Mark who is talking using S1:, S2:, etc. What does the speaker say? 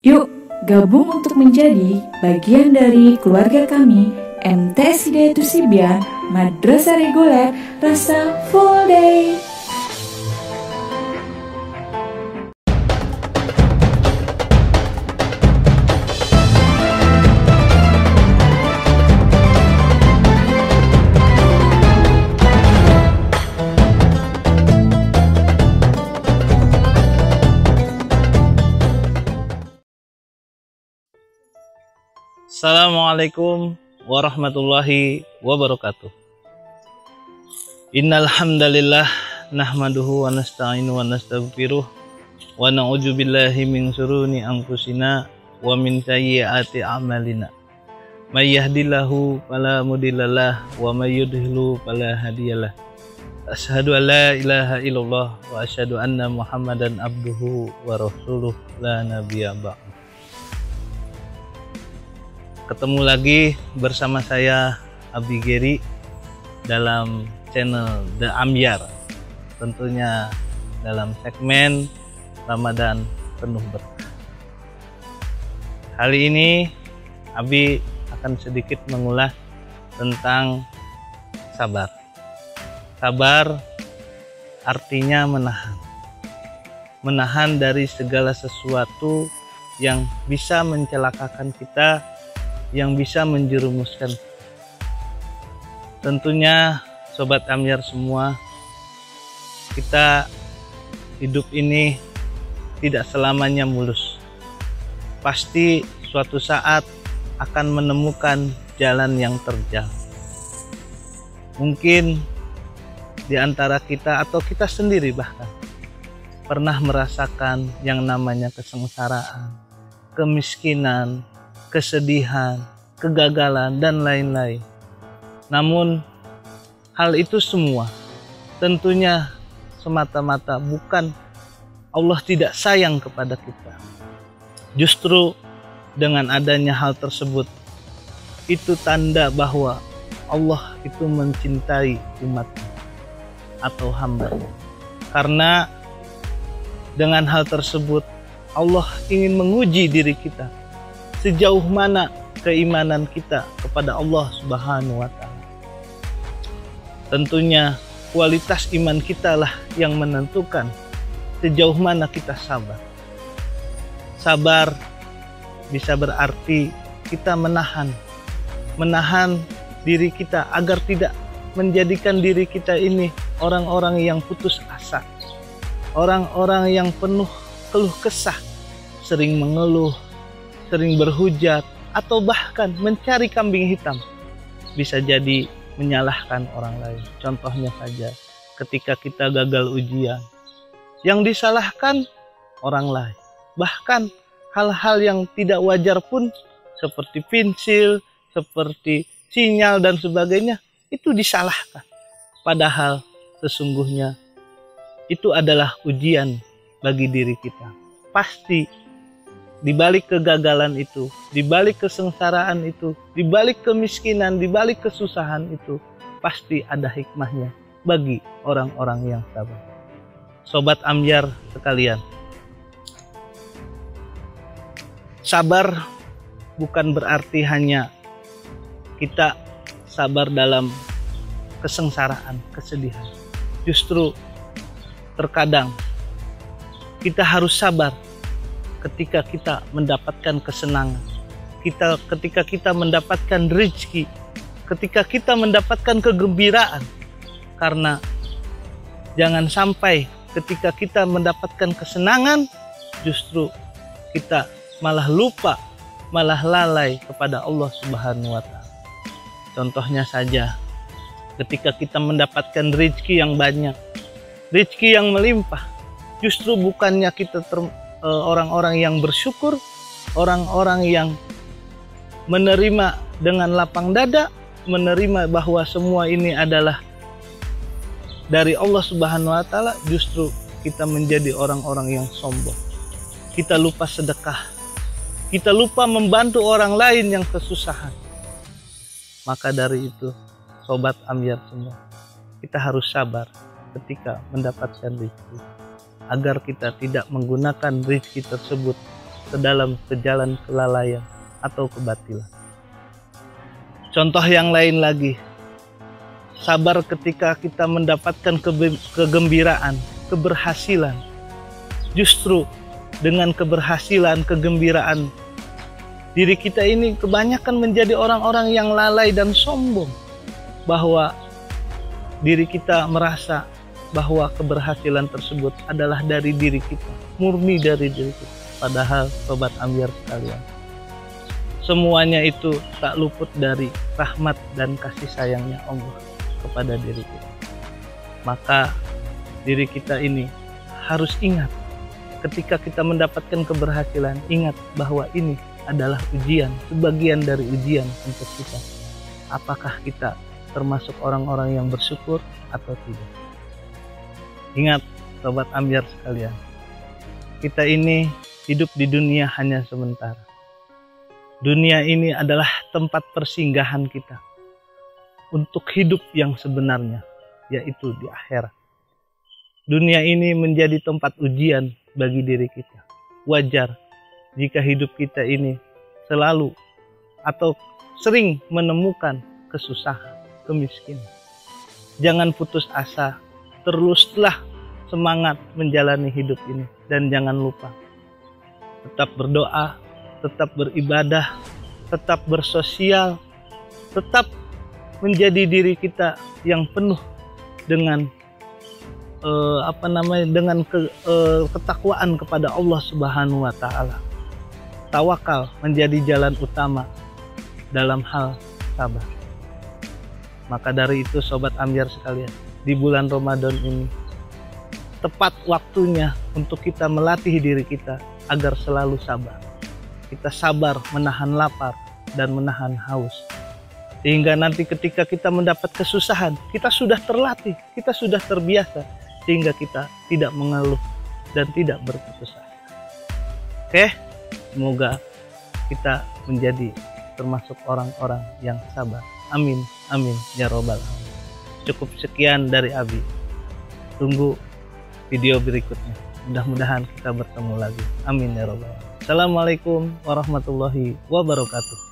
S1: Yuk, gabung untuk menjadi bagian dari keluarga kami MTSD Tusibian Madrasah Reguler Rasa Full Day.
S2: Assalamualaikum warahmatullahi wabarakatuh. Innal hamdalillah nahmaduhu wa nasta'inu wa nastaghfiruh wa na'udzu billahi min shururi anfusina wa min sayyiati a'malina. May yahdihillahu fala mudhillalah wa may yudhlil fala hadiyalah. Asyhadu an la ilaha illallah wa asyhadu anna Muhammadan abduhu wa rasuluh la nabiyya ba'd. Ketemu lagi bersama saya Abi Geri dalam channel The Amyar. Tentunya dalam segmen Ramadan penuh berkah. Kali ini Abi akan sedikit mengulas tentang sabar. Sabar artinya menahan. Menahan dari segala sesuatu yang bisa mencelakakan kita yang bisa menjerumuskan. Tentunya sobat Amyar semua, kita hidup ini tidak selamanya mulus. Pasti suatu saat akan menemukan jalan yang terjal. Mungkin di antara kita atau kita sendiri bahkan pernah merasakan yang namanya kesengsaraan, kemiskinan, kesedihan, kegagalan, dan lain-lain. Namun, hal itu semua tentunya semata-mata bukan Allah tidak sayang kepada kita. Justru dengan adanya hal tersebut, itu tanda bahwa Allah itu mencintai umatnya atau hamba. Karena dengan hal tersebut, Allah ingin menguji diri kita sejauh mana keimanan kita kepada Allah Subhanahu wa taala. Tentunya kualitas iman kita lah yang menentukan sejauh mana kita sabar. Sabar bisa berarti kita menahan menahan diri kita agar tidak menjadikan diri kita ini orang-orang yang putus asa. Orang-orang yang penuh keluh kesah, sering mengeluh, sering berhujat, atau bahkan mencari kambing hitam. Bisa jadi menyalahkan orang lain. Contohnya saja ketika kita gagal ujian. Yang disalahkan orang lain. Bahkan hal-hal yang tidak wajar pun seperti pensil, seperti sinyal dan sebagainya itu disalahkan. Padahal sesungguhnya itu adalah ujian bagi diri kita. Pasti di balik kegagalan itu, di balik kesengsaraan itu, di balik kemiskinan, di balik kesusahan itu, pasti ada hikmahnya bagi orang-orang yang sabar. Sobat Amyar sekalian, sabar bukan berarti hanya kita sabar dalam kesengsaraan, kesedihan. Justru terkadang kita harus sabar ketika kita mendapatkan kesenangan, kita ketika kita mendapatkan rezeki, ketika kita mendapatkan kegembiraan. Karena jangan sampai ketika kita mendapatkan kesenangan justru kita malah lupa, malah lalai kepada Allah Subhanahu wa taala. Contohnya saja ketika kita mendapatkan rezeki yang banyak, rezeki yang melimpah, justru bukannya kita orang-orang yang bersyukur, orang-orang yang menerima dengan lapang dada, menerima bahwa semua ini adalah dari Allah Subhanahu wa taala, justru kita menjadi orang-orang yang sombong. Kita lupa sedekah. Kita lupa membantu orang lain yang kesusahan. Maka dari itu, sobat ambiar semua, kita harus sabar ketika mendapatkan rezeki agar kita tidak menggunakan rezeki tersebut ke dalam ke jalan kelalaian atau kebatilan. Contoh yang lain lagi, sabar ketika kita mendapatkan kegembiraan, keberhasilan. Justru dengan keberhasilan, kegembiraan, diri kita ini kebanyakan menjadi orang-orang yang lalai dan sombong bahwa diri kita merasa bahwa keberhasilan tersebut adalah dari diri kita, murni dari diri kita. Padahal sobat ambiar sekalian, semuanya itu tak luput dari rahmat dan kasih sayangnya Allah kepada diri kita. Maka diri kita ini harus ingat ketika kita mendapatkan keberhasilan, ingat bahwa ini adalah ujian, sebagian dari ujian untuk kita. Apakah kita termasuk orang-orang yang bersyukur atau tidak? Ingat, sobat ambiar sekalian, kita ini hidup di dunia hanya sementara Dunia ini adalah tempat persinggahan kita untuk hidup yang sebenarnya, yaitu di akhirat. Dunia ini menjadi tempat ujian bagi diri kita. Wajar jika hidup kita ini selalu atau sering menemukan kesusahan, kemiskinan. Jangan putus asa, teruslah semangat menjalani hidup ini dan jangan lupa tetap berdoa, tetap beribadah, tetap bersosial, tetap menjadi diri kita yang penuh dengan uh, apa namanya dengan ke, uh, ketakwaan kepada Allah Subhanahu wa taala. Tawakal menjadi jalan utama dalam hal sabar. Maka dari itu sobat ambiar sekalian, di bulan Ramadan ini tepat waktunya untuk kita melatih diri kita agar selalu sabar kita sabar menahan lapar dan menahan haus. Sehingga nanti ketika kita mendapat kesusahan, kita sudah terlatih, kita sudah terbiasa, sehingga kita tidak mengeluh dan tidak berputus asa. Oke, semoga kita menjadi termasuk orang-orang yang sabar. Amin, amin, ya robbal alamin. Cukup sekian dari Abi. Tunggu video berikutnya. Mudah-mudahan kita bertemu lagi. Amin ya robbal alamin. Assalamualaikum warahmatullahi wabarakatuh.